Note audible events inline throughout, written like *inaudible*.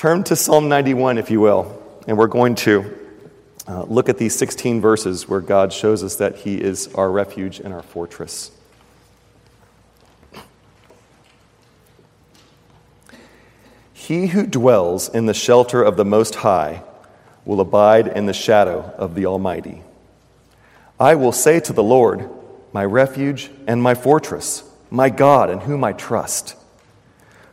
Turn to Psalm 91, if you will, and we're going to uh, look at these 16 verses where God shows us that He is our refuge and our fortress. He who dwells in the shelter of the Most High will abide in the shadow of the Almighty. I will say to the Lord, my refuge and my fortress, my God in whom I trust.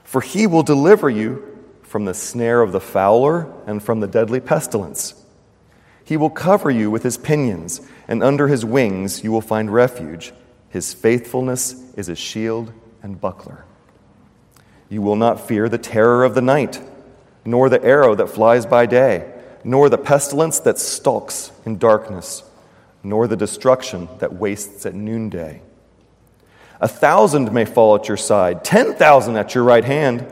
For he will deliver you from the snare of the fowler and from the deadly pestilence. He will cover you with his pinions, and under his wings you will find refuge. His faithfulness is a shield and buckler. You will not fear the terror of the night, nor the arrow that flies by day, nor the pestilence that stalks in darkness, nor the destruction that wastes at noonday. A thousand may fall at your side, ten thousand at your right hand,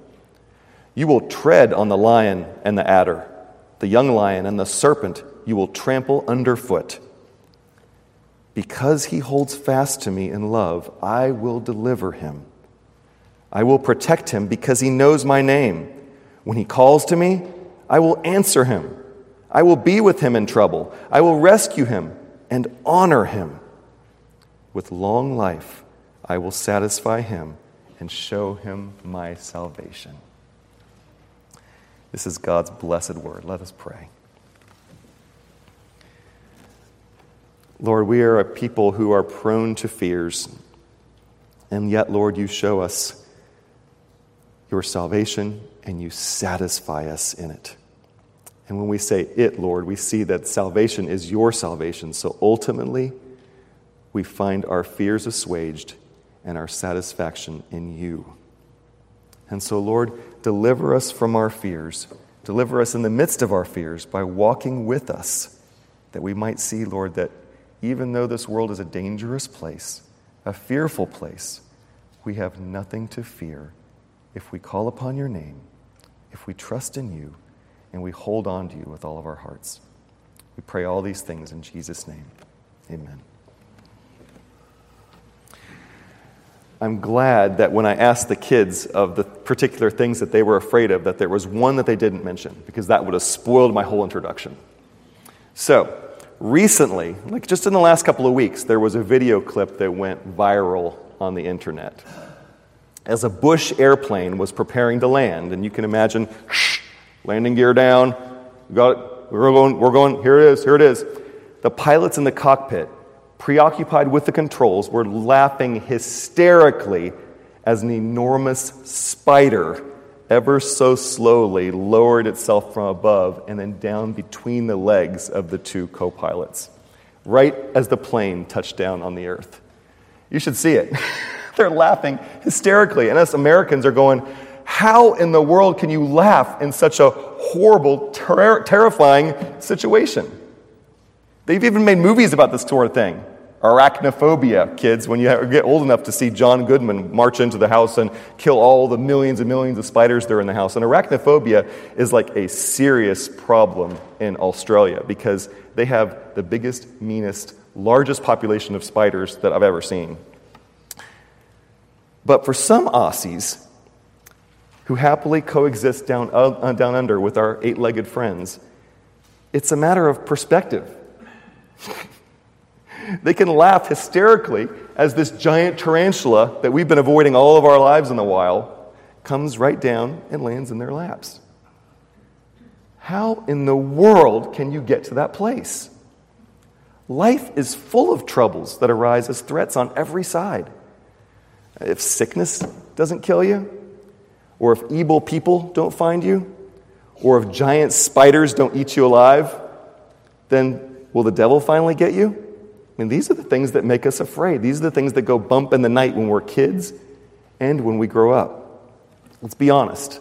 You will tread on the lion and the adder, the young lion and the serpent you will trample underfoot. Because he holds fast to me in love, I will deliver him. I will protect him because he knows my name. When he calls to me, I will answer him. I will be with him in trouble. I will rescue him and honor him. With long life, I will satisfy him and show him my salvation. This is God's blessed word. Let us pray. Lord, we are a people who are prone to fears, and yet, Lord, you show us your salvation and you satisfy us in it. And when we say it, Lord, we see that salvation is your salvation. So ultimately, we find our fears assuaged and our satisfaction in you. And so, Lord, deliver us from our fears. Deliver us in the midst of our fears by walking with us, that we might see, Lord, that even though this world is a dangerous place, a fearful place, we have nothing to fear if we call upon your name, if we trust in you, and we hold on to you with all of our hearts. We pray all these things in Jesus' name. Amen. I'm glad that when I asked the kids of the particular things that they were afraid of, that there was one that they didn't mention, because that would have spoiled my whole introduction. So, recently, like just in the last couple of weeks, there was a video clip that went viral on the internet as a Bush airplane was preparing to land. And you can imagine landing gear down. Got it. We're going, we're going, here it is, here it is. The pilots in the cockpit, preoccupied with the controls, were laughing hysterically as an enormous spider ever so slowly lowered itself from above and then down between the legs of the two co pilots, right as the plane touched down on the earth. You should see it. *laughs* They're laughing hysterically. And us Americans are going, How in the world can you laugh in such a horrible, ter- terrifying situation? They've even made movies about this sort of thing. Arachnophobia, kids, when you get old enough to see John Goodman march into the house and kill all the millions and millions of spiders that are in the house. And arachnophobia is like a serious problem in Australia because they have the biggest, meanest, largest population of spiders that I've ever seen. But for some Aussies who happily coexist down, uh, down under with our eight legged friends, it's a matter of perspective. *laughs* they can laugh hysterically as this giant tarantula that we've been avoiding all of our lives in the wild comes right down and lands in their laps. How in the world can you get to that place? Life is full of troubles that arise as threats on every side. If sickness doesn't kill you, or if evil people don't find you, or if giant spiders don't eat you alive, then will the devil finally get you? I mean, these are the things that make us afraid. These are the things that go bump in the night when we're kids and when we grow up. Let's be honest.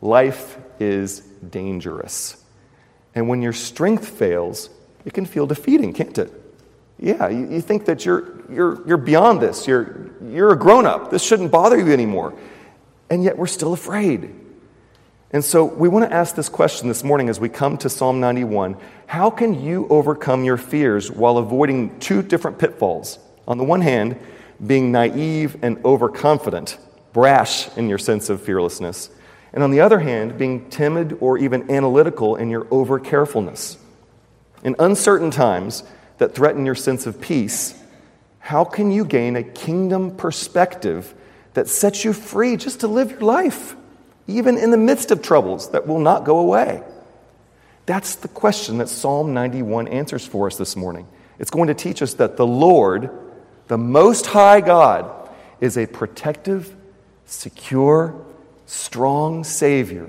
Life is dangerous. And when your strength fails, it can feel defeating, can't it? Yeah, you, you think that you're, you're, you're beyond this. You're, you're a grown up. This shouldn't bother you anymore. And yet we're still afraid. And so we want to ask this question this morning as we come to Psalm 91 How can you overcome your fears while avoiding two different pitfalls? On the one hand, being naive and overconfident, brash in your sense of fearlessness. And on the other hand, being timid or even analytical in your over carefulness. In uncertain times that threaten your sense of peace, how can you gain a kingdom perspective that sets you free just to live your life, even in the midst of troubles that will not go away? That's the question that Psalm 91 answers for us this morning. It's going to teach us that the Lord, the Most High God, is a protective, secure, strong Savior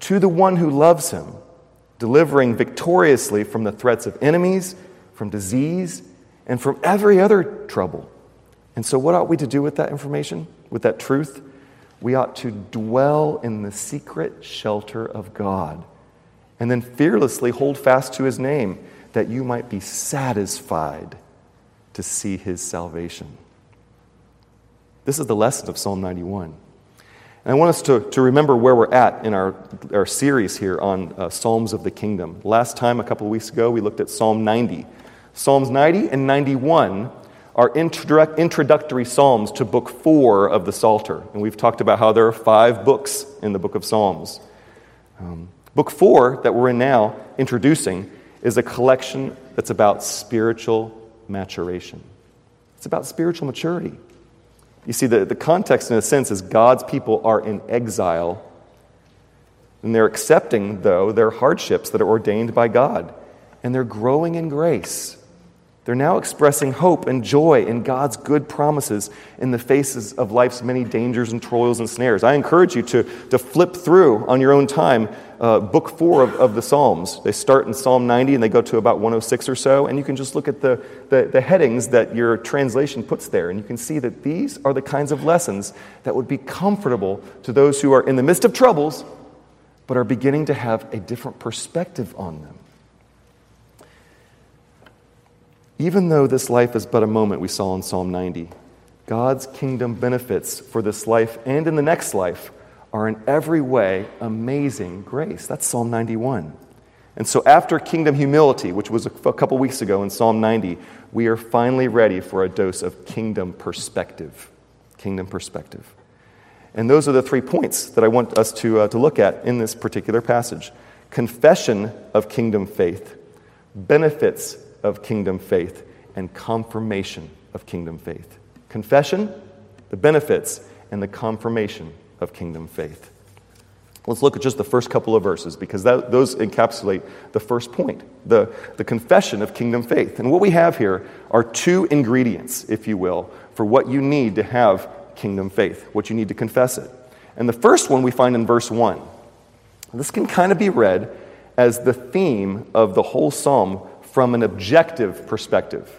to the one who loves him, delivering victoriously from the threats of enemies, from disease, and from every other trouble. And so, what ought we to do with that information, with that truth? We ought to dwell in the secret shelter of God and then fearlessly hold fast to his name that you might be satisfied to see his salvation. This is the lesson of Psalm 91. And I want us to, to remember where we're at in our, our series here on uh, Psalms of the Kingdom. Last time, a couple of weeks ago, we looked at Psalm 90. Psalms 90 and 91 are introductory psalms to book four of the Psalter. And we've talked about how there are five books in the book of Psalms. Um, book four, that we're in now, introducing, is a collection that's about spiritual maturation. It's about spiritual maturity. You see, the, the context, in a sense, is God's people are in exile. And they're accepting, though, their hardships that are ordained by God. And they're growing in grace. They're now expressing hope and joy in God's good promises in the faces of life's many dangers and toils and snares. I encourage you to, to flip through on your own time uh, book four of, of the Psalms. They start in Psalm 90 and they go to about 106 or so, and you can just look at the, the, the headings that your translation puts there, and you can see that these are the kinds of lessons that would be comfortable to those who are in the midst of troubles but are beginning to have a different perspective on them. Even though this life is but a moment, we saw in Psalm 90, God's kingdom benefits for this life and in the next life are in every way amazing grace. That's Psalm 91. And so, after kingdom humility, which was a couple weeks ago in Psalm 90, we are finally ready for a dose of kingdom perspective. Kingdom perspective. And those are the three points that I want us to, uh, to look at in this particular passage confession of kingdom faith, benefits of kingdom faith and confirmation of kingdom faith. Confession, the benefits, and the confirmation of kingdom faith. Let's look at just the first couple of verses because that, those encapsulate the first point the, the confession of kingdom faith. And what we have here are two ingredients, if you will, for what you need to have kingdom faith, what you need to confess it. And the first one we find in verse 1. This can kind of be read as the theme of the whole psalm from an objective perspective,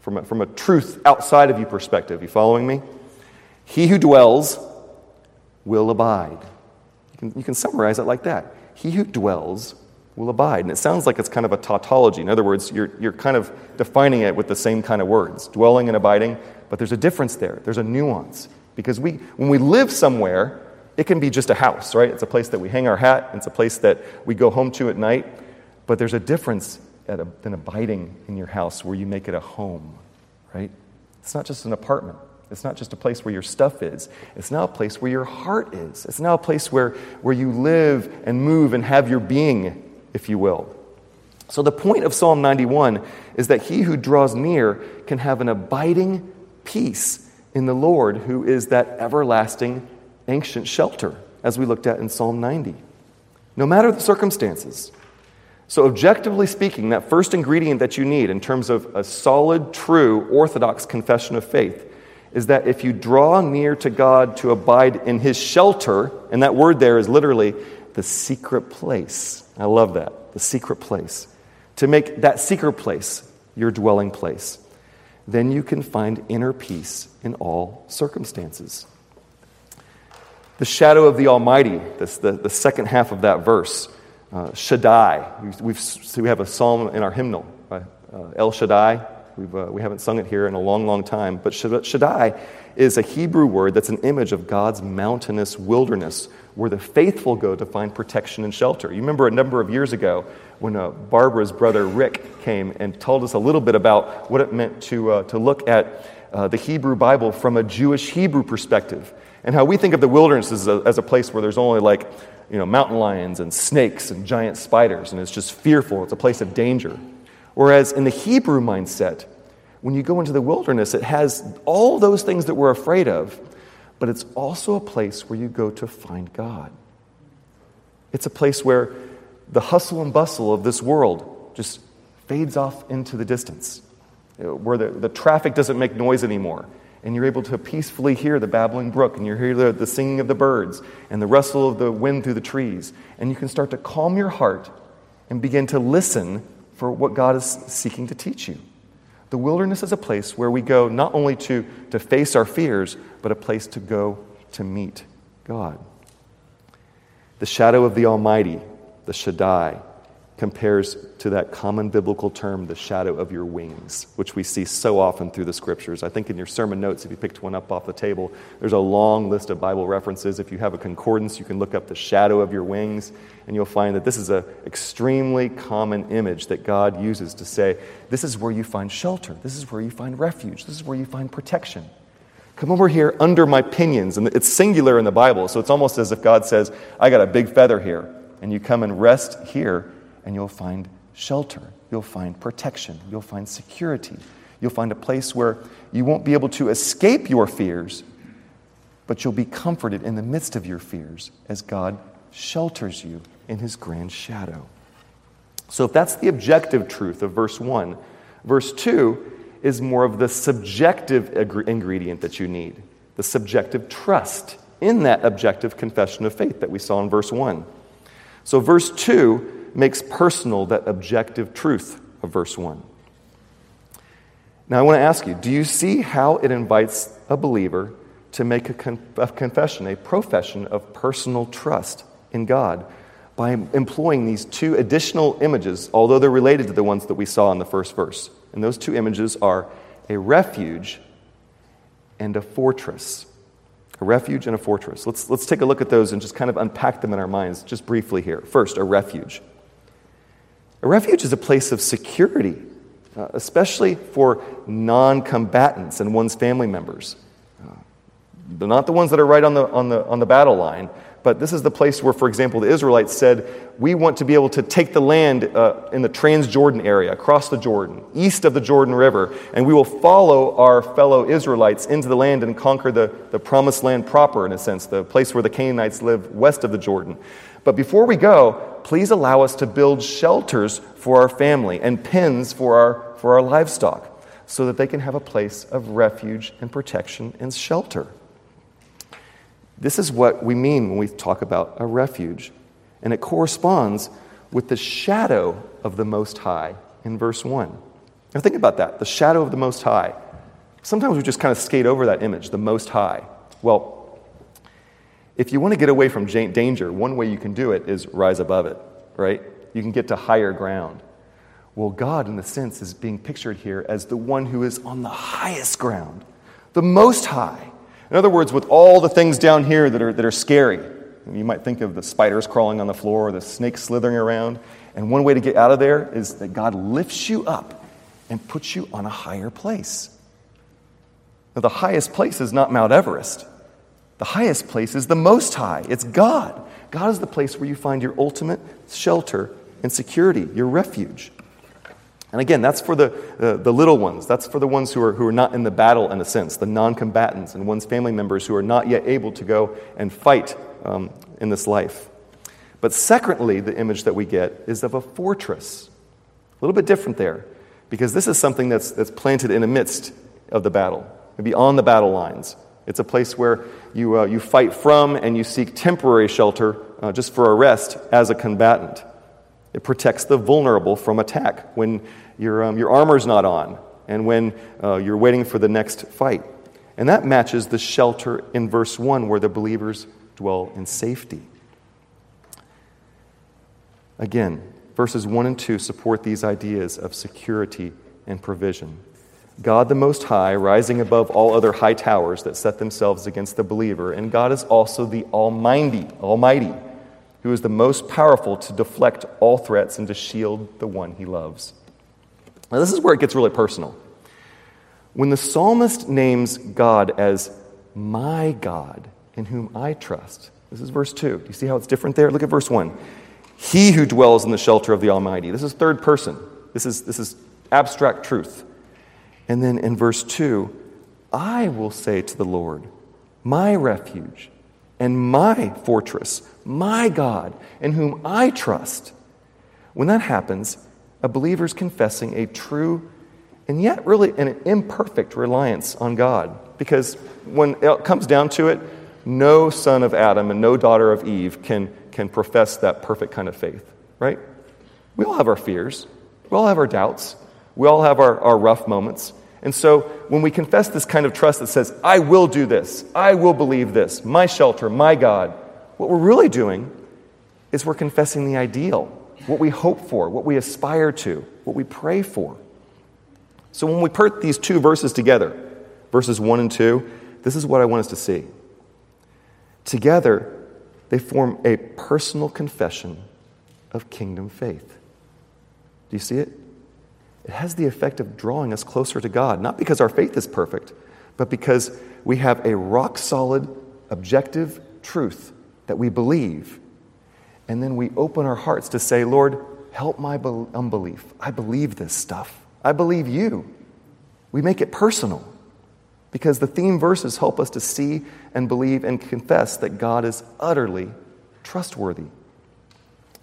from a, from a truth outside of you perspective. You following me? He who dwells will abide. You can, you can summarize it like that. He who dwells will abide. And it sounds like it's kind of a tautology. In other words, you're, you're kind of defining it with the same kind of words dwelling and abiding, but there's a difference there. There's a nuance. Because we, when we live somewhere, it can be just a house, right? It's a place that we hang our hat, it's a place that we go home to at night. But there's a difference at a, than abiding in your house where you make it a home, right? It's not just an apartment. It's not just a place where your stuff is. It's now a place where your heart is. It's now a place where, where you live and move and have your being, if you will. So, the point of Psalm 91 is that he who draws near can have an abiding peace in the Lord, who is that everlasting, ancient shelter, as we looked at in Psalm 90. No matter the circumstances, so, objectively speaking, that first ingredient that you need in terms of a solid, true, orthodox confession of faith is that if you draw near to God to abide in his shelter, and that word there is literally the secret place. I love that, the secret place. To make that secret place your dwelling place, then you can find inner peace in all circumstances. The shadow of the Almighty, this, the, the second half of that verse. Uh, Shaddai. We've, we've, we have a psalm in our hymnal, uh, El Shaddai. We've, uh, we haven't sung it here in a long, long time. But Shaddai is a Hebrew word that's an image of God's mountainous wilderness where the faithful go to find protection and shelter. You remember a number of years ago when uh, Barbara's brother Rick came and told us a little bit about what it meant to, uh, to look at uh, the Hebrew Bible from a Jewish Hebrew perspective and how we think of the wilderness as a, as a place where there's only like you know, mountain lions and snakes and giant spiders, and it's just fearful. It's a place of danger. Whereas in the Hebrew mindset, when you go into the wilderness, it has all those things that we're afraid of, but it's also a place where you go to find God. It's a place where the hustle and bustle of this world just fades off into the distance, where the, the traffic doesn't make noise anymore and you're able to peacefully hear the babbling brook, and you hear the, the singing of the birds, and the rustle of the wind through the trees. And you can start to calm your heart and begin to listen for what God is seeking to teach you. The wilderness is a place where we go not only to, to face our fears, but a place to go to meet God. The shadow of the Almighty, the Shaddai, compares to that common biblical term, the shadow of your wings, which we see so often through the scriptures. I think in your sermon notes, if you picked one up off the table, there's a long list of Bible references. If you have a concordance, you can look up the shadow of your wings, and you'll find that this is an extremely common image that God uses to say, This is where you find shelter, this is where you find refuge, this is where you find protection. Come over here under my pinions. And it's singular in the Bible, so it's almost as if God says, I got a big feather here, and you come and rest here and you'll find shelter. You'll find protection. You'll find security. You'll find a place where you won't be able to escape your fears, but you'll be comforted in the midst of your fears as God shelters you in his grand shadow. So, if that's the objective truth of verse 1, verse 2 is more of the subjective ingredient that you need, the subjective trust in that objective confession of faith that we saw in verse 1. So, verse 2 makes personal that objective truth of verse 1. Now, I want to ask you do you see how it invites a believer to make a, con- a confession, a profession of personal trust in God by employing these two additional images, although they're related to the ones that we saw in the first verse? And those two images are a refuge and a fortress. A refuge and a fortress. Let's, let's take a look at those and just kind of unpack them in our minds just briefly here. First, a refuge. A refuge is a place of security, uh, especially for non combatants and one's family members. Uh, they're not the ones that are right on the, on, the, on the battle line, but this is the place where, for example, the Israelites said, We want to be able to take the land uh, in the Transjordan area, across the Jordan, east of the Jordan River, and we will follow our fellow Israelites into the land and conquer the, the promised land proper, in a sense, the place where the Canaanites live west of the Jordan. But before we go, please allow us to build shelters for our family and pens for our, for our livestock so that they can have a place of refuge and protection and shelter. This is what we mean when we talk about a refuge. And it corresponds with the shadow of the Most High in verse 1. Now, think about that the shadow of the Most High. Sometimes we just kind of skate over that image, the Most High. Well, if you want to get away from danger, one way you can do it is rise above it, right? You can get to higher ground. Well, God, in the sense, is being pictured here as the one who is on the highest ground, the most high. In other words, with all the things down here that are, that are scary, you might think of the spiders crawling on the floor or the snakes slithering around. And one way to get out of there is that God lifts you up and puts you on a higher place. Now, the highest place is not Mount Everest. The highest place is the Most High. It's God. God is the place where you find your ultimate shelter and security, your refuge. And again, that's for the, uh, the little ones. That's for the ones who are, who are not in the battle, in a sense, the non combatants and one's family members who are not yet able to go and fight um, in this life. But secondly, the image that we get is of a fortress. A little bit different there, because this is something that's, that's planted in the midst of the battle, maybe on the battle lines. It's a place where you, uh, you fight from and you seek temporary shelter uh, just for a rest as a combatant. It protects the vulnerable from attack when your, um, your armor's not on and when uh, you're waiting for the next fight. And that matches the shelter in verse 1 where the believers dwell in safety. Again, verses 1 and 2 support these ideas of security and provision. God the Most High, rising above all other high towers that set themselves against the believer, and God is also the Almighty, Almighty, who is the most powerful to deflect all threats and to shield the one he loves. Now, this is where it gets really personal. When the psalmist names God as my God, in whom I trust, this is verse 2. Do you see how it's different there? Look at verse 1. He who dwells in the shelter of the Almighty. This is third person. This is, this is abstract truth. And then in verse 2, I will say to the Lord, my refuge and my fortress, my God, in whom I trust. When that happens, a believer is confessing a true and yet really an imperfect reliance on God. Because when it comes down to it, no son of Adam and no daughter of Eve can, can profess that perfect kind of faith, right? We all have our fears, we all have our doubts, we all have our, our rough moments. And so when we confess this kind of trust that says, I will do this, I will believe this, my shelter, my God, what we're really doing is we're confessing the ideal, what we hope for, what we aspire to, what we pray for. So when we put these two verses together, verses 1 and 2, this is what I want us to see. Together, they form a personal confession of kingdom faith. Do you see it? It has the effect of drawing us closer to God, not because our faith is perfect, but because we have a rock solid, objective truth that we believe. And then we open our hearts to say, Lord, help my unbelief. I believe this stuff. I believe you. We make it personal because the theme verses help us to see and believe and confess that God is utterly trustworthy.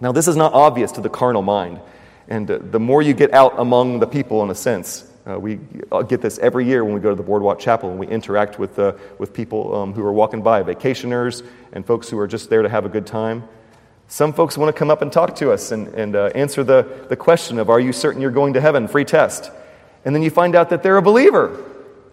Now, this is not obvious to the carnal mind. And uh, the more you get out among the people, in a sense, uh, we get this every year when we go to the Boardwalk Chapel and we interact with, uh, with people um, who are walking by, vacationers and folks who are just there to have a good time. Some folks want to come up and talk to us and, and uh, answer the, the question of, Are you certain you're going to heaven? Free test. And then you find out that they're a believer.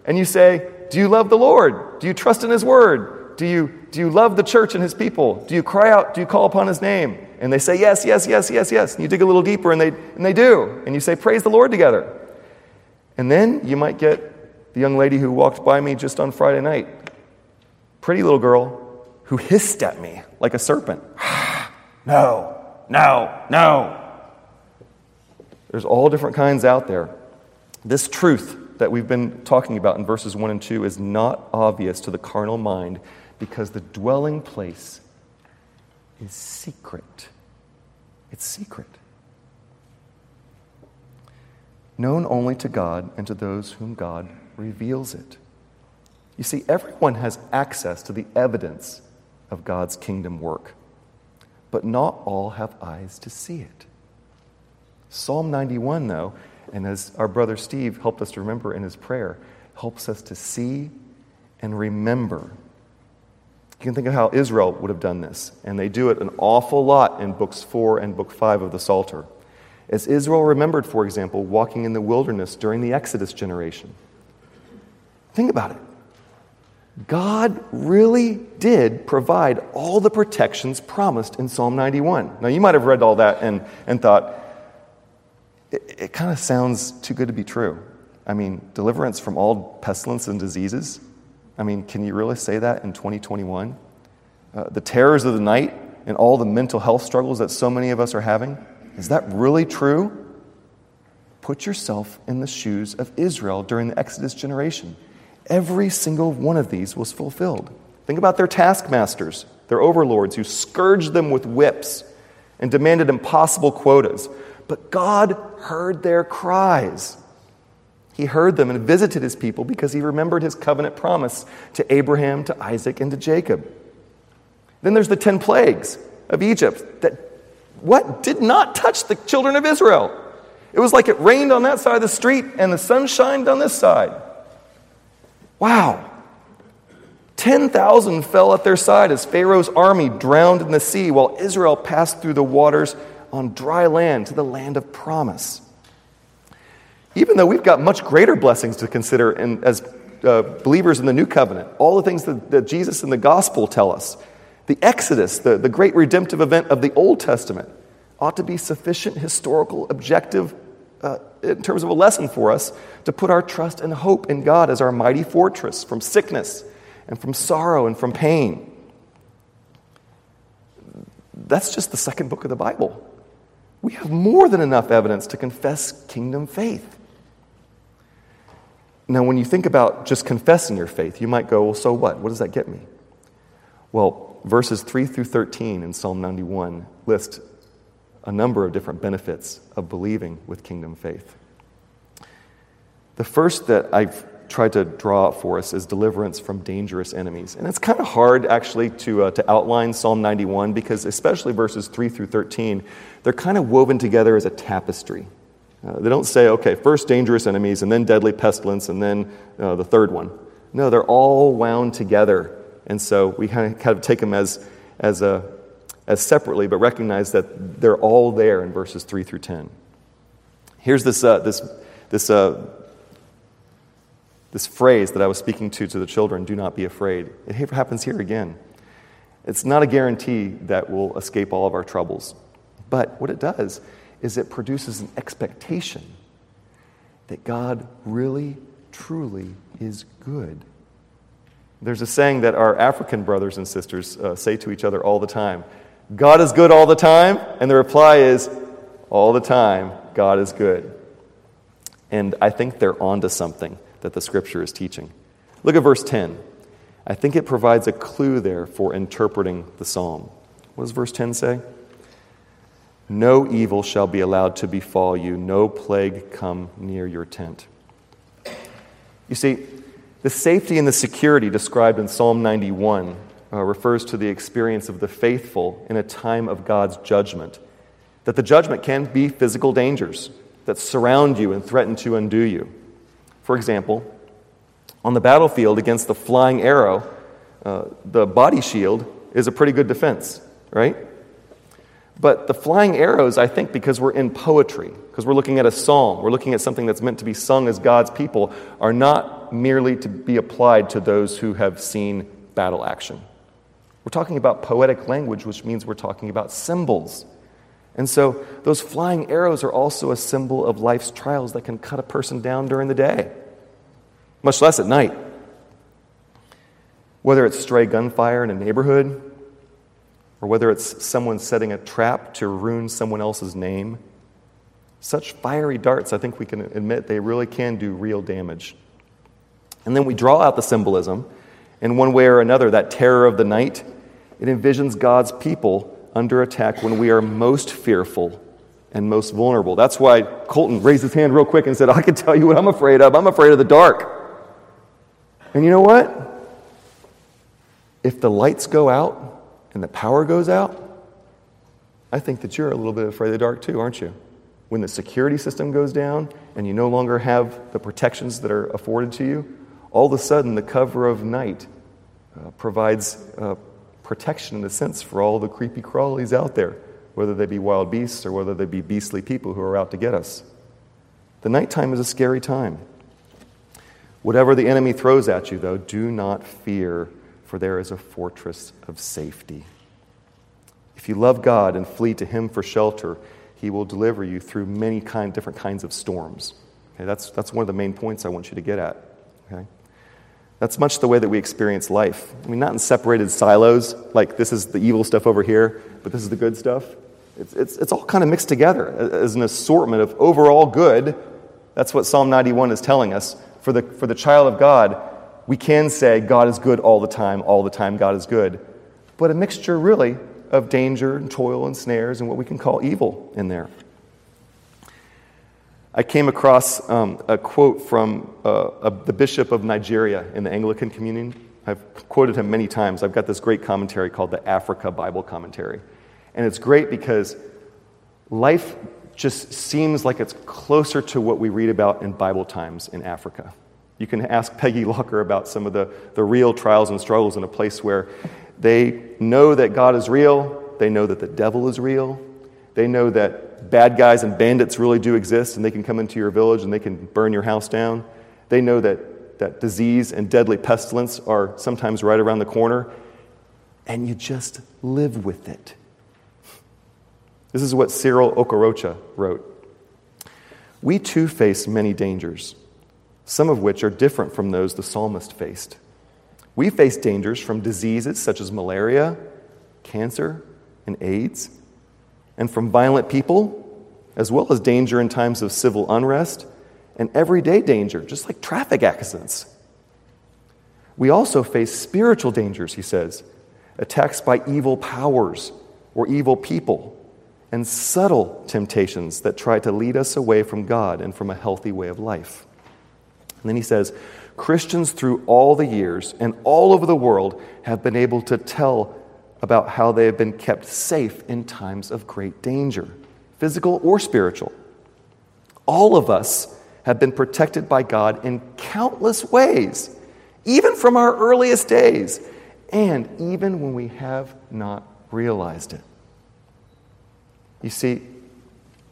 And you say, Do you love the Lord? Do you trust in His Word? Do you, do you love the church and His people? Do you cry out? Do you call upon His name? And they say, Yes, yes, yes, yes, yes. And you dig a little deeper and they, and they do. And you say, Praise the Lord together. And then you might get the young lady who walked by me just on Friday night. Pretty little girl who hissed at me like a serpent. *sighs* no, no, no. There's all different kinds out there. This truth that we've been talking about in verses 1 and 2 is not obvious to the carnal mind because the dwelling place is secret. It's secret. Known only to God and to those whom God reveals it. You see, everyone has access to the evidence of God's kingdom work, but not all have eyes to see it. Psalm 91, though, and as our brother Steve helped us to remember in his prayer, helps us to see and remember you can think of how Israel would have done this, and they do it an awful lot in books 4 and book 5 of the Psalter. As Israel remembered, for example, walking in the wilderness during the Exodus generation. Think about it. God really did provide all the protections promised in Psalm 91. Now, you might have read all that and, and thought, it, it kind of sounds too good to be true. I mean, deliverance from all pestilence and diseases. I mean, can you really say that in 2021? Uh, the terrors of the night and all the mental health struggles that so many of us are having, is that really true? Put yourself in the shoes of Israel during the Exodus generation. Every single one of these was fulfilled. Think about their taskmasters, their overlords, who scourged them with whips and demanded impossible quotas. But God heard their cries. He heard them and visited his people because he remembered his covenant promise to Abraham, to Isaac, and to Jacob. Then there's the 10 plagues of Egypt that what did not touch the children of Israel. It was like it rained on that side of the street and the sun shined on this side. Wow. 10,000 fell at their side as Pharaoh's army drowned in the sea while Israel passed through the waters on dry land to the land of promise. Even though we've got much greater blessings to consider in, as uh, believers in the new covenant, all the things that, that Jesus and the gospel tell us, The Exodus, the, the great redemptive event of the Old Testament, ought to be sufficient historical, objective uh, in terms of a lesson for us to put our trust and hope in God as our mighty fortress from sickness and from sorrow and from pain. That's just the second book of the Bible. We have more than enough evidence to confess kingdom faith. Now, when you think about just confessing your faith, you might go, well, so what? What does that get me? Well, verses 3 through 13 in Psalm 91 list a number of different benefits of believing with kingdom faith. The first that I've tried to draw up for us is deliverance from dangerous enemies. And it's kind of hard actually to, uh, to outline Psalm 91 because, especially verses 3 through 13, they're kind of woven together as a tapestry. Uh, they don't say, okay, first dangerous enemies, and then deadly pestilence, and then uh, the third one. No, they're all wound together. And so we kind of, kind of take them as, as, a, as separately, but recognize that they're all there in verses 3 through 10. Here's this, uh, this, this uh, this phrase that I was speaking to to the children, do not be afraid, it happens here again. It's not a guarantee that we'll escape all of our troubles. But what it does is it produces an expectation that God really, truly is good. There's a saying that our African brothers and sisters uh, say to each other all the time God is good all the time. And the reply is, all the time, God is good. And I think they're onto something that the scripture is teaching. Look at verse 10. I think it provides a clue there for interpreting the psalm. What does verse 10 say? No evil shall be allowed to befall you, no plague come near your tent. You see, the safety and the security described in Psalm 91 uh, refers to the experience of the faithful in a time of God's judgment. That the judgment can be physical dangers that surround you and threaten to undo you. For example, on the battlefield against the flying arrow, uh, the body shield is a pretty good defense, right? But the flying arrows, I think, because we're in poetry, because we're looking at a psalm, we're looking at something that's meant to be sung as God's people, are not merely to be applied to those who have seen battle action. We're talking about poetic language, which means we're talking about symbols. And so those flying arrows are also a symbol of life's trials that can cut a person down during the day, much less at night. Whether it's stray gunfire in a neighborhood, or whether it's someone setting a trap to ruin someone else's name, such fiery darts, I think we can admit, they really can do real damage. And then we draw out the symbolism in one way or another, that terror of the night. It envisions God's people under attack when we are most fearful and most vulnerable. That's why Colton raised his hand real quick and said, I can tell you what I'm afraid of. I'm afraid of the dark. And you know what? If the lights go out and the power goes out, I think that you're a little bit afraid of the dark too, aren't you? When the security system goes down and you no longer have the protections that are afforded to you, all of a sudden the cover of night uh, provides uh, protection in a sense for all the creepy crawlies out there, whether they be wild beasts or whether they be beastly people who are out to get us. The nighttime is a scary time. Whatever the enemy throws at you, though, do not fear, for there is a fortress of safety. If you love God and flee to Him for shelter, He will deliver you through many kind, different kinds of storms. Okay, that's, that's one of the main points I want you to get at. Okay? That's much the way that we experience life. I mean, not in separated silos, like this is the evil stuff over here, but this is the good stuff. It's, it's, it's all kind of mixed together as an assortment of overall good. That's what Psalm 91 is telling us. For the, for the child of God, we can say God is good all the time, all the time God is good. But a mixture, really, of danger and toil and snares and what we can call evil in there. I came across um, a quote from uh, a, the bishop of Nigeria in the Anglican Communion. I've quoted him many times. I've got this great commentary called the Africa Bible Commentary. And it's great because life just seems like it's closer to what we read about in Bible times in Africa. You can ask Peggy Locker about some of the, the real trials and struggles in a place where they know that God is real, they know that the devil is real, they know that bad guys and bandits really do exist and they can come into your village and they can burn your house down. They know that, that disease and deadly pestilence are sometimes right around the corner. and you just live with it. This is what Cyril Okorocha wrote. We too face many dangers, some of which are different from those the psalmist faced. We face dangers from diseases such as malaria, cancer, and AIDS, and from violent people, as well as danger in times of civil unrest and everyday danger, just like traffic accidents. We also face spiritual dangers, he says, attacks by evil powers or evil people, and subtle temptations that try to lead us away from God and from a healthy way of life. And then he says, Christians through all the years and all over the world have been able to tell about how they have been kept safe in times of great danger, physical or spiritual. All of us have been protected by God in countless ways, even from our earliest days, and even when we have not realized it. You see,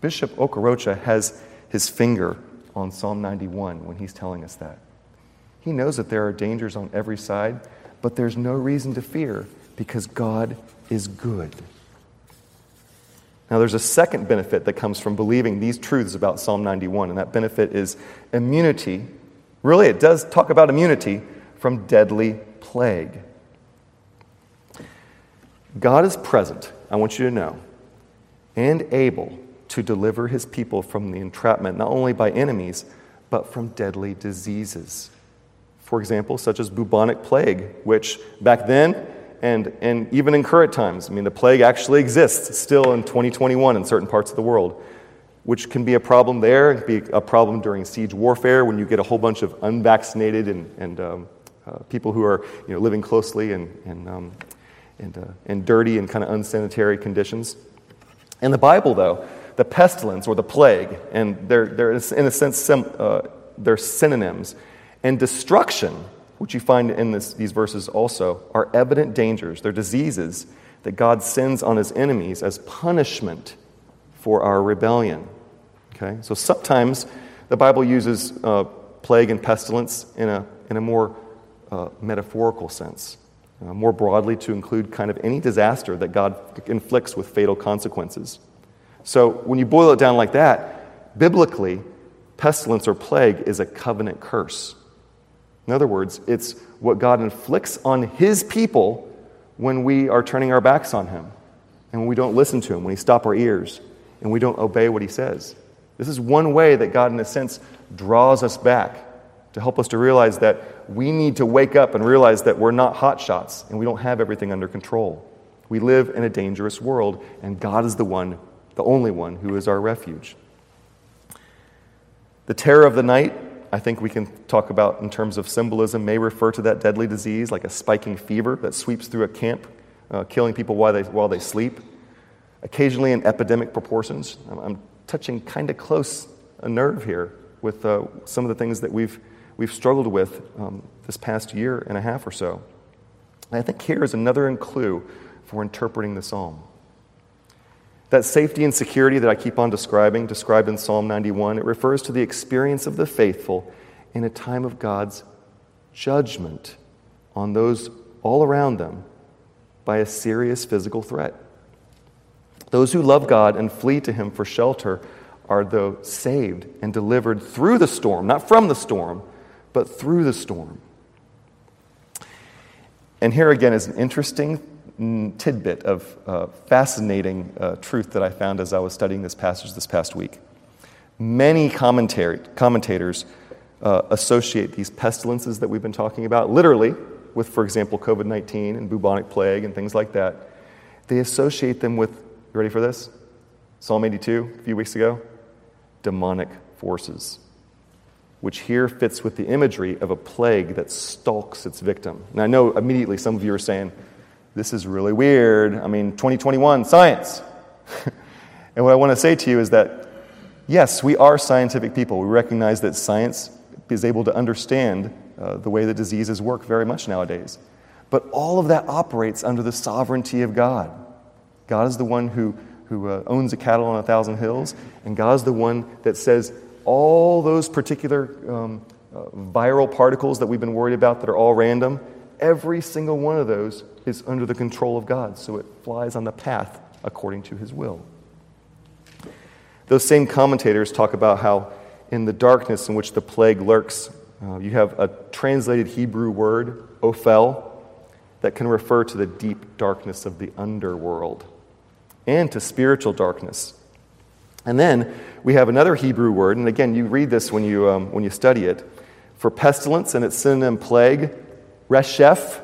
Bishop Okorocha has his finger on Psalm 91 when he's telling us that. He knows that there are dangers on every side, but there's no reason to fear because God is good. Now, there's a second benefit that comes from believing these truths about Psalm 91, and that benefit is immunity. Really, it does talk about immunity from deadly plague. God is present, I want you to know, and able to deliver his people from the entrapment not only by enemies, but from deadly diseases. For example, such as bubonic plague, which back then and, and even in current times, I mean, the plague actually exists still in 2021 in certain parts of the world, which can be a problem there, can be a problem during siege warfare when you get a whole bunch of unvaccinated and, and um, uh, people who are you know, living closely and, and, um, and, uh, and dirty and kind of unsanitary conditions. In the Bible, though, the pestilence or the plague, and they're, they're in a sense, sim, uh, they're synonyms, and destruction which you find in this, these verses also, are evident dangers. They're diseases that God sends on his enemies as punishment for our rebellion. Okay? So sometimes the Bible uses uh, plague and pestilence in a, in a more uh, metaphorical sense, uh, more broadly to include kind of any disaster that God inflicts with fatal consequences. So when you boil it down like that, biblically, pestilence or plague is a covenant curse. In other words, it's what God inflicts on His people when we are turning our backs on Him and when we don't listen to Him, when we stop our ears and we don't obey what He says. This is one way that God, in a sense, draws us back to help us to realize that we need to wake up and realize that we're not hot shots and we don't have everything under control. We live in a dangerous world, and God is the one, the only one, who is our refuge. The terror of the night I think we can talk about in terms of symbolism may refer to that deadly disease, like a spiking fever that sweeps through a camp, uh, killing people while they, while they sleep. Occasionally in epidemic proportions. I'm, touching kind of close a nerve here with uh, some of the things that we've, we've struggled with um, this past year and a half or so. And I think here is another clue for interpreting the psalm. That safety and security that I keep on describing, described in Psalm 91, it refers to the experience of the faithful in a time of God's judgment on those all around them by a serious physical threat. Those who love God and flee to Him for shelter are, though, saved and delivered through the storm, not from the storm, but through the storm. And here again is an interesting tidbit of uh, fascinating uh, truth that I found as I was studying this passage this past week. Many commentators uh, associate these pestilences that we've been talking about, literally, with, for example, COVID 19 and bubonic plague and things like that. They associate them with, you ready for this? Psalm 82, a few weeks ago? Demonic forces, which here fits with the imagery of a plague that stalks its victim. And I know immediately some of you are saying, this is really weird. I mean, 2021, science. *laughs* and what I want to say to you is that, yes, we are scientific people. We recognize that science is able to understand uh, the way that diseases work very much nowadays. But all of that operates under the sovereignty of God. God is the one who, who uh, owns a cattle on a thousand hills, and God is the one that says all those particular um, uh, viral particles that we've been worried about that are all random, every single one of those is under the control of God, so it flies on the path according to his will. Those same commentators talk about how in the darkness in which the plague lurks, uh, you have a translated Hebrew word, ophel, that can refer to the deep darkness of the underworld and to spiritual darkness. And then we have another Hebrew word, and again, you read this when you, um, when you study it, for pestilence and its synonym plague, resheph,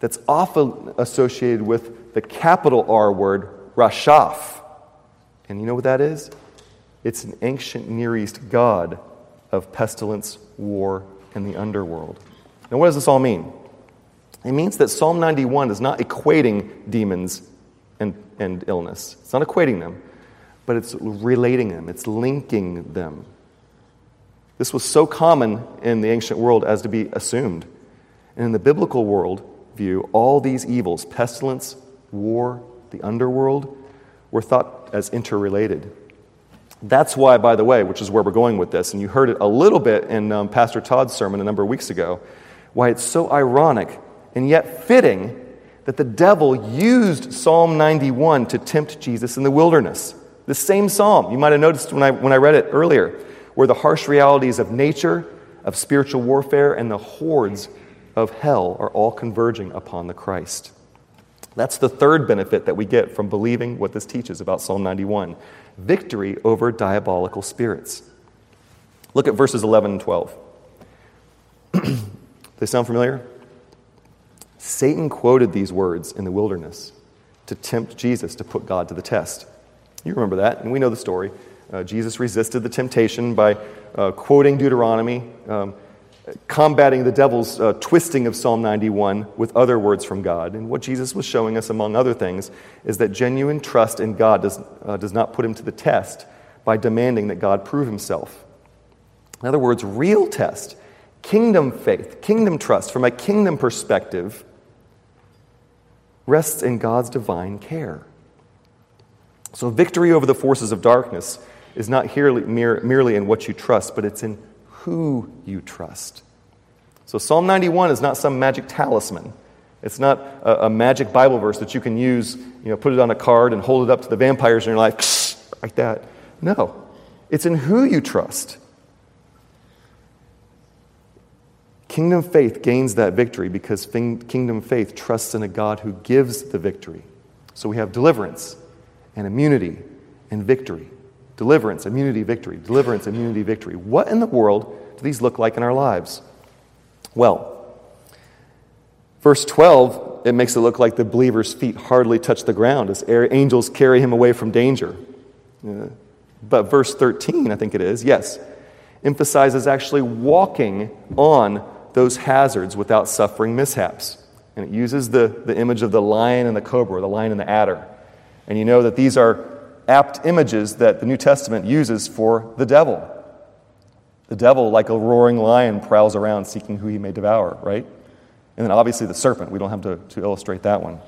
that's often associated with the capital R word, rashaph. And you know what that is? It's an ancient Near East god of pestilence, war, and the underworld. Now, what does this all mean? It means that Psalm 91 is not equating demons and, and illness, it's not equating them, but it's relating them, it's linking them. This was so common in the ancient world as to be assumed. And in the biblical world view, all these evils pestilence, war, the underworld were thought as interrelated. That's why, by the way, which is where we're going with this, and you heard it a little bit in um, Pastor Todd's sermon a number of weeks ago, why it's so ironic and yet fitting that the devil used Psalm 91 to tempt Jesus in the wilderness. The same psalm, you might have noticed when I, when I read it earlier, where the harsh realities of nature, of spiritual warfare, and the hordes of hell are all converging upon the Christ. That's the third benefit that we get from believing what this teaches about Psalm 91 victory over diabolical spirits. Look at verses 11 and 12. *clears throat* they sound familiar? Satan quoted these words in the wilderness to tempt Jesus to put God to the test. You remember that, and we know the story. Uh, Jesus resisted the temptation by uh, quoting Deuteronomy, um, combating the devil's uh, twisting of Psalm 91 with other words from God. And what Jesus was showing us, among other things, is that genuine trust in God does, uh, does not put him to the test by demanding that God prove himself. In other words, real test, kingdom faith, kingdom trust from a kingdom perspective rests in God's divine care. So, victory over the forces of darkness is not here, merely in what you trust, but it's in who you trust. So, Psalm 91 is not some magic talisman. It's not a, a, magic Bible verse that you can use, you know, put it on a card and hold it up to the vampires in your life, *sniffs* like that. No, it's in who you trust. Kingdom faith gains that victory because kingdom faith trusts in a God who gives the victory. So we have deliverance and immunity and victory. Deliverance, immunity, victory. Deliverance, immunity, victory. What in the world do these look like in our lives? Well, verse 12, it makes it look like the believer's feet hardly touch the ground as angels carry him away from danger. But verse 13, I think it is, yes, emphasizes actually walking on those hazards without suffering mishaps. And it uses the, the image of the lion and the cobra, the lion and the adder. And you know that these are apt images that the New Testament uses for the devil. The devil, like a roaring lion, prowls around seeking who he may devour, right? And then obviously the serpent. We don't have to, to illustrate that one.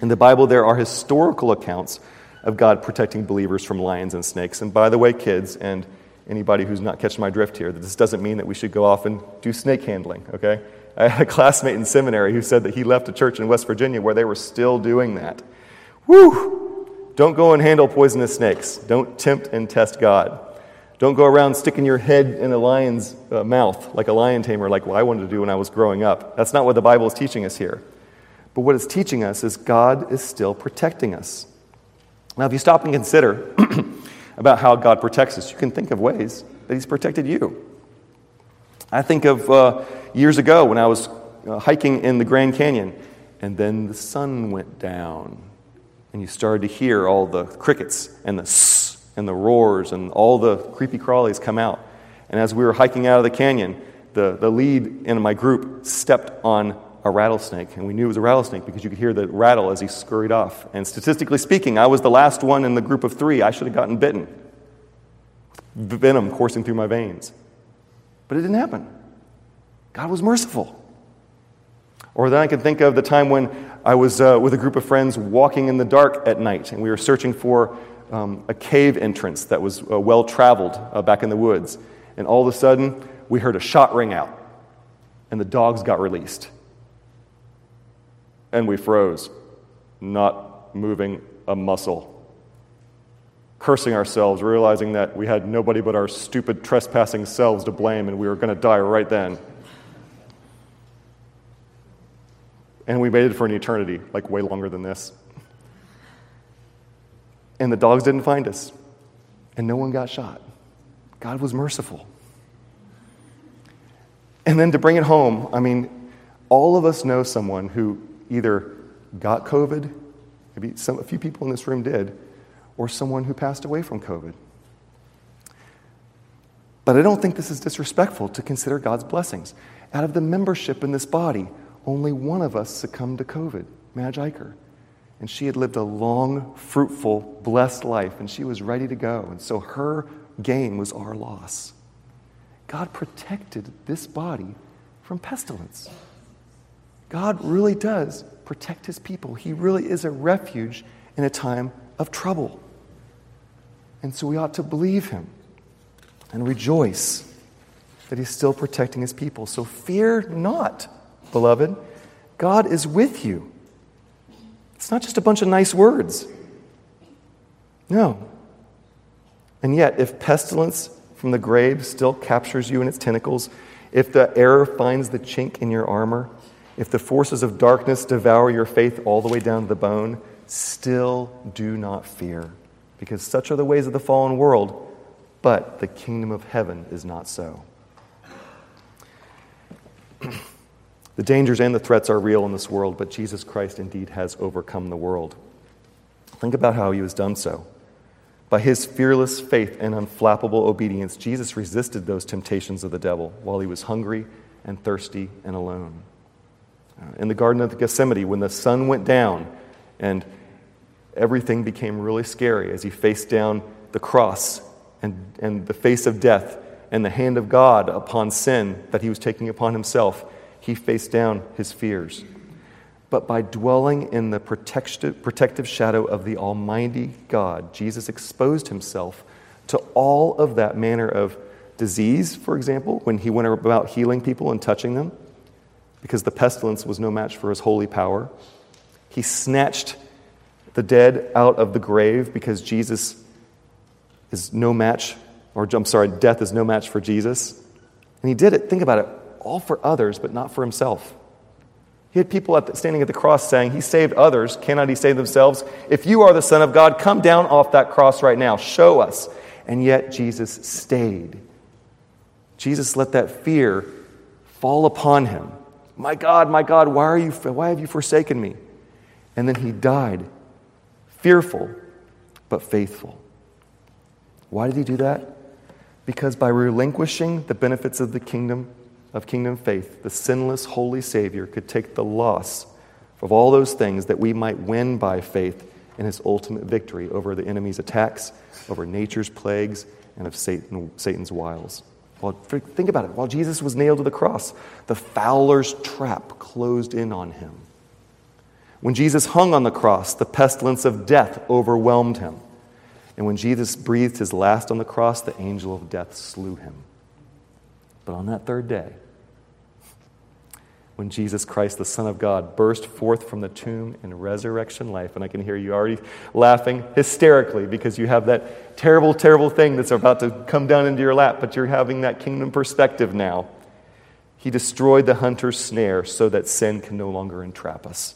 In the Bible, there are historical accounts of God protecting believers from lions and snakes. And by the way, kids, and anybody who's not catching my drift here, that this doesn't mean that we should go off and do snake handling, okay? I had a classmate in seminary who said that he left a church in West Virginia where they were still doing that. Whew! Don't go and handle poisonous snakes. Don't tempt and test God. Don't go around sticking your head in a lion's uh, mouth like a lion tamer, like what I wanted to do when I was growing up. That's not what the Bible is teaching us here. But what it's teaching us is God is still protecting us. Now, if you stop and consider *clears throat* about how God protects us. You can think of ways that He's protected you. I think of uh, years ago when I was uh, hiking in the Grand Canyon, and then the sun went down, and you started to hear all the crickets and the sss and the roars, and all the creepy crawlies come out. And as we were hiking out of the canyon, the, the lead in my group stepped on a rattlesnake, and we knew it was a rattlesnake because you could hear the rattle as he scurried off. And statistically speaking, I was the last one in the group of three. I should have gotten bitten, venom coursing through my veins. But it didn't happen. God was merciful. Or then I can think of the time when I was uh, with a group of friends walking in the dark at night, and we were searching for um, a cave entrance that was uh, well traveled uh, back in the woods. And all of a sudden, we heard a shot ring out, and the dogs got released. And we froze, not moving a muscle. Cursing ourselves, realizing that we had nobody but our stupid trespassing selves to blame and we were going to die right then. And we waited for an eternity, like way longer than this. And the dogs didn't find us, and no one got shot. God was merciful. And then to bring it home, I mean, all of us know someone who either got COVID, maybe some, a few people in this room did, or someone who passed away from COVID. But I don't think this is disrespectful to consider God's blessings. Out of the membership in this body, only one of us succumbed to COVID, Madge Eicher. And she had lived a long, fruitful, blessed life, and she was ready to go. And so her gain was our loss. God protected this body from pestilence. God really does protect his people. He really is a refuge in a time of trouble. And so we ought to believe him and rejoice that he's still protecting his people. So fear not, beloved. God is with you. It's not just a bunch of nice words. No. And yet, if pestilence from the grave still captures you in its tentacles, if the error finds the chink in your armor, if the forces of darkness devour your faith all the way down to the bone, still do not fear, because such are the ways of the fallen world, but the kingdom of heaven is not so. *clears throat* The dangers and the threats are real in this world, but Jesus Christ indeed has overcome the world. Think about how he has done so. By his fearless faith and unflappable obedience, Jesus resisted those temptations of the devil while he was hungry and thirsty and alone. Uh, in the Garden of Gethsemane, when the sun went down and everything became really scary as he faced down the cross and, and the face of death and the hand of God upon sin that he was taking upon himself, he faced down his fears. But by dwelling in the protective shadow of the Almighty God, Jesus exposed himself to all of that manner of disease, for example, when he went about healing people and touching them, because the pestilence was no match for his holy power. He snatched the dead out of the grave because Jesus is no match, or I'm sorry, death is no match for Jesus. And he did it, think about it, all for others, but not for himself. He had people at the, standing at the cross saying, He saved others. Cannot He save themselves? If you are the Son of God, come down off that cross right now. Show us. And yet Jesus stayed. Jesus let that fear fall upon him. My God, my God, why, are you, why have you forsaken me? And then he died, fearful, but faithful. Why did he do that? Because by relinquishing the benefits of the kingdom, of kingdom faith, the sinless, holy Savior could take the loss of all those things that we might win by faith in his ultimate victory over the enemy's attacks, over nature's plagues, and of Satan, Satan's wiles. Well, think about it. While Jesus was nailed to the cross, the fowler's trap closed in on him. When Jesus hung on the cross, the pestilence of death overwhelmed him. And when Jesus breathed his last on the cross, the angel of death slew him. But on that third day, when Jesus Christ, the Son of God, burst forth from the tomb in resurrection life. And I can hear you already laughing hysterically because you have that terrible, terrible thing that's about to come down into your lap, but you're having that kingdom perspective now. He destroyed the hunter's snare so that sin can no longer entrap us.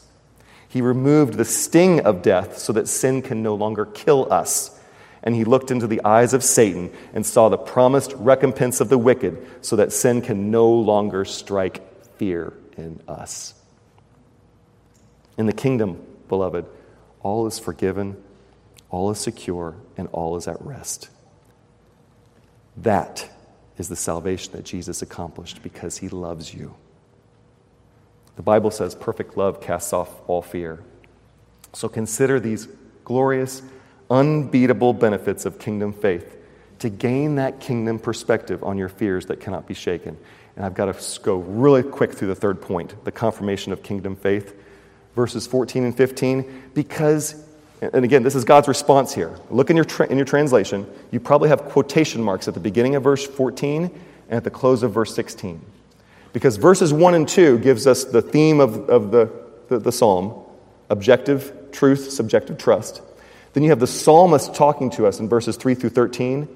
He removed the sting of death so that sin can no longer kill us. And he looked into the eyes of Satan and saw the promised recompense of the wicked so that sin can no longer strike fear in us. In the kingdom, beloved, all is forgiven, all is secure, and all is at rest. That is the salvation that Jesus accomplished because he loves you. The Bible says perfect love casts off all fear. So consider these glorious, unbeatable benefits of kingdom faith to gain that kingdom perspective on your fears that cannot be shaken. And I've got to go really quick through the third point the confirmation of kingdom faith. Verses 14 and 15, because, and again, this is God's response here. Look in your, tra- in your translation. You probably have quotation marks at the beginning of verse 14 and at the close of verse 16. Because verses 1 and 2 gives us the theme of, of the the, the psalm objective truth, subjective trust. Then you have the psalmist talking to us in verses 3 through 13.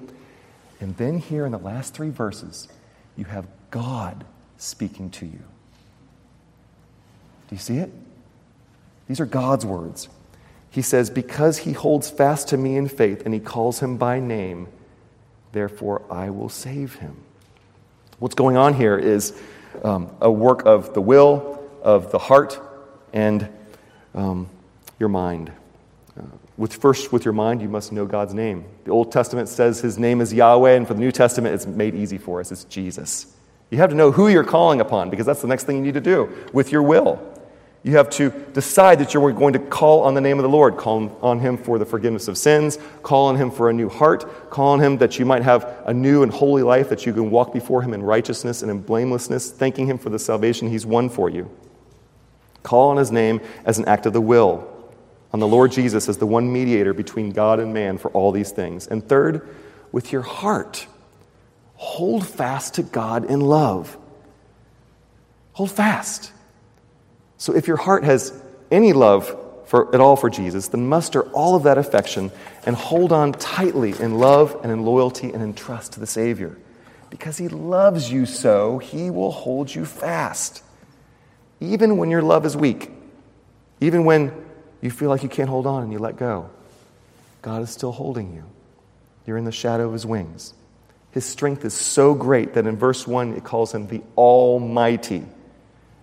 And then here in the last three verses, you have God speaking to you. Do you see it? These are God's words. He says, Because he holds fast to me in faith and he calls him by name, therefore I will save him. What's going on here is um, a work of the will, of the heart, and um, your mind. Uh, with first, with your mind, you must know God's name. The Old Testament says his name is Yahweh, and for the New Testament, it's made easy for us. It's Jesus. You have to know who you're calling upon because that's the next thing you need to do with your will. You have to decide that you're going to call on the name of the Lord, call on Him for the forgiveness of sins, call on Him for a new heart, call on Him that you might have a new and holy life, that you can walk before Him in righteousness and in blamelessness, thanking Him for the salvation He's won for you. Call on His name as an act of the will, on the Lord Jesus as the one mediator between God and man for all these things. And third, with your heart, hold fast to God in love. Hold fast. So if your heart has any love for, at all for Jesus, then muster all of that affection and hold on tightly in love and in loyalty and in trust to the Savior. Because He loves you so, He will hold you fast. Even when your love is weak, even when you feel like you can't hold on and you let go, God is still holding you. You're in the shadow of His wings. His strength is so great that in verse 1 it calls Him the Almighty.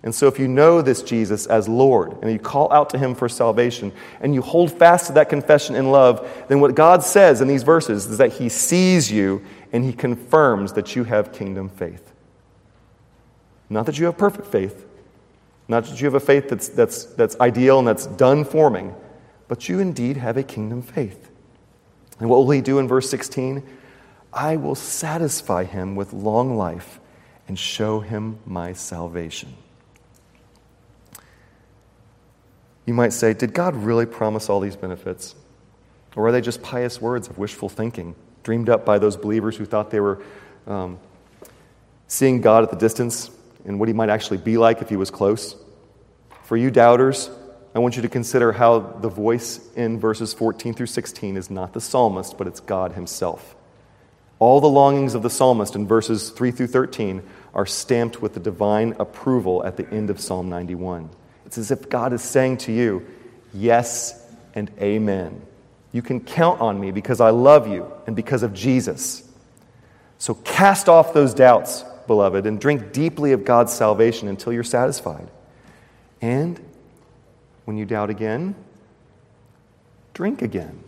And so, if you know this Jesus as Lord and you call out to him for salvation and you hold fast to that confession in love, then what God says in these verses is that he sees you and he confirms that you have kingdom faith. Not that you have perfect faith, not that you have a faith that's, that's, that's ideal and that's done forming, but you indeed have a kingdom faith. And what will he do in verse 16? I will satisfy him with long life and show him my salvation. You might say, Did God really promise all these benefits? Or are they just pious words of wishful thinking, dreamed up by those believers who thought they were um, seeing God at the distance and what he might actually be like if he was close? For you doubters, I want you to consider how the voice in verses 14 through 16 is not the psalmist, but it's God himself. All the longings of the psalmist in verses 3 through 13 are stamped with the divine approval at the end of Psalm 91. It's as if God is saying to you, Yes and amen. You can count on me because I love you and because of Jesus. So cast off those doubts, beloved, and drink deeply of God's salvation until you're satisfied. And when you doubt again, drink again.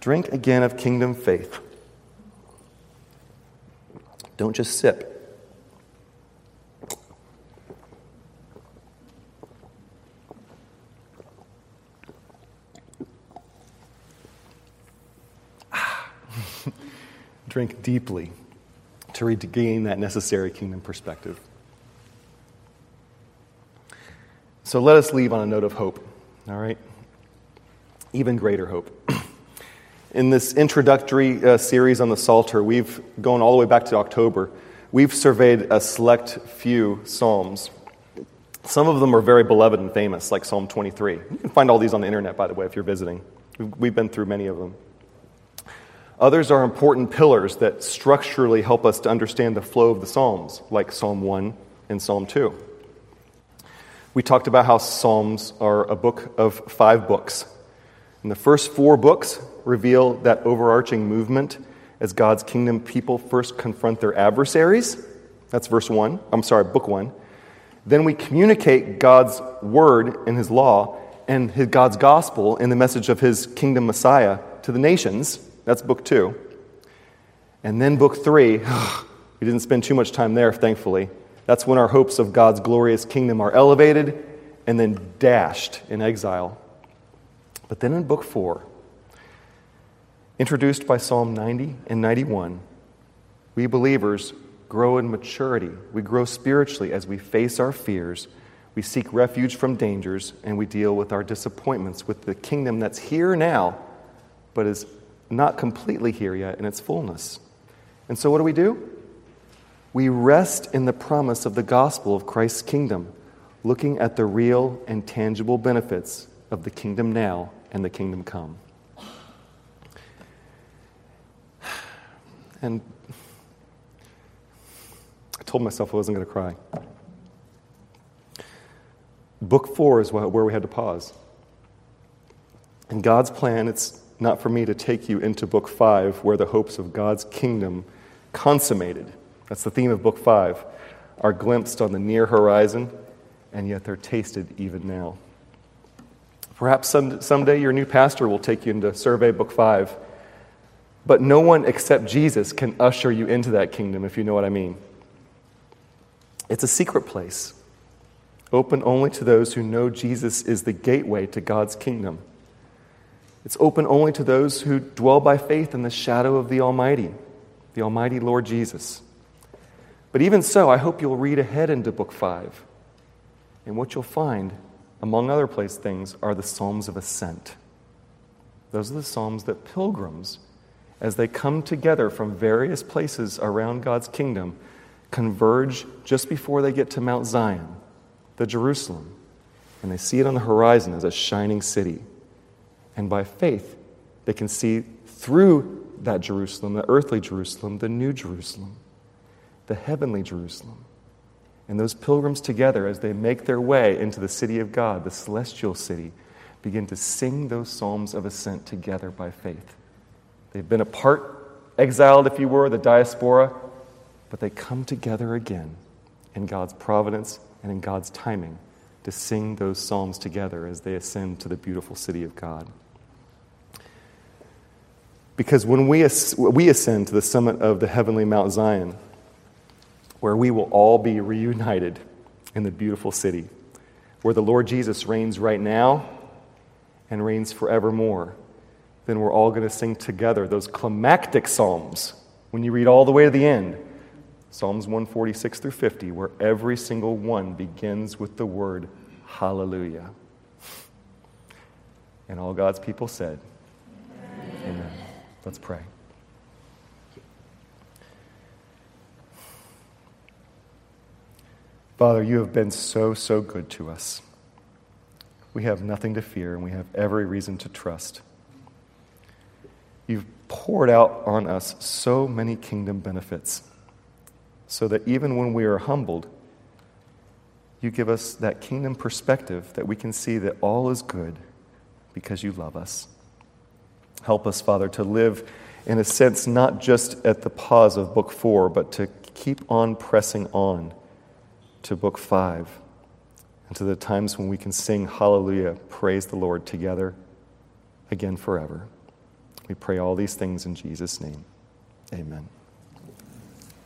Drink again of kingdom faith. Don't just sip. *sighs* drink deeply to regain that necessary kingdom perspective. So let us leave on a note of hope, all right? Even greater hope. *clears throat* In this introductory uh, series on the Psalter, we've gone all the way back to October. We've surveyed a select few Psalms. Some of them are very beloved and famous, like Psalm 23. You can find all these on the internet, by the way, if you're visiting. We've been through many of them. Others are important pillars that structurally help us to understand the flow of the Psalms, like Psalm 1 and Psalm 2. We talked about how Psalms are a book of five books. And the first four books reveal that overarching movement as God's kingdom people first confront their adversaries. That's verse 1. I'm sorry, book 1. Then we communicate God's word and his law and his, God's gospel in the message of his kingdom Messiah to the nations that's book two. And then book three, *sighs* we didn't spend too much time there, thankfully. That's when our hopes of God's glorious kingdom are elevated and then dashed in exile. But then in book four, introduced by Psalm 90 and 91, we believers grow in maturity. We grow spiritually as we face our fears, we seek refuge from dangers, and we deal with our disappointments with the kingdom that's here now, but is not completely here yet in its fullness. And so, what do we do? We rest in the promise of the gospel of Christ's kingdom, looking at the real and tangible benefits of the kingdom now and the kingdom come. And I told myself I wasn't going to cry. Book four is where we had to pause. In God's plan, it's not for me to take you into book five, where the hopes of God's kingdom consummated. That's the theme of book five, are glimpsed on the near horizon, and yet they're tasted even now. Perhaps some, someday your new pastor will take you into survey book five, but no one except Jesus can usher you into that kingdom, if you know what I mean. It's a secret place, open only to those who know Jesus is the gateway to God's kingdom. It's open only to those who dwell by faith in the shadow of the Almighty, the Almighty Lord Jesus. But even so, I hope you'll read ahead into Book 5. And what you'll find, among other place things, are the Psalms of Ascent. Those are the Psalms that pilgrims, as they come together from various places around God's kingdom, converge just before they get to Mount Zion, the Jerusalem, and they see it on the horizon as a shining city. And by faith, they can see through that Jerusalem, the earthly Jerusalem, the new Jerusalem, the heavenly Jerusalem. And those pilgrims together, as they make their way into the city of God, the celestial city, begin to sing those psalms of ascent together by faith. They've been apart, exiled, if you were, the diaspora, but they come together again in God's providence and in God's timing to sing those psalms together as they ascend to the beautiful city of God. Because when we, we ascend to the summit of the heavenly Mount Zion, where we will all be reunited in the beautiful city, where the Lord Jesus reigns right now and reigns forevermore, then we're all going to sing together those climactic psalms when you read all the way to the end. Psalms 146 through 50, where every single one begins with the word hallelujah. And all God's people said, Amen. Amen. Let's pray. Father, you have been so, so good to us. We have nothing to fear, and we have every reason to trust. You've poured out on us so many kingdom benefits, so that even when we are humbled, you give us that kingdom perspective that we can see that all is good because you love us. Help us, Father, to live in a sense not just at the pause of book four, but to keep on pressing on to book five and to the times when we can sing hallelujah, praise the Lord together again forever. We pray all these things in Jesus' name. Amen.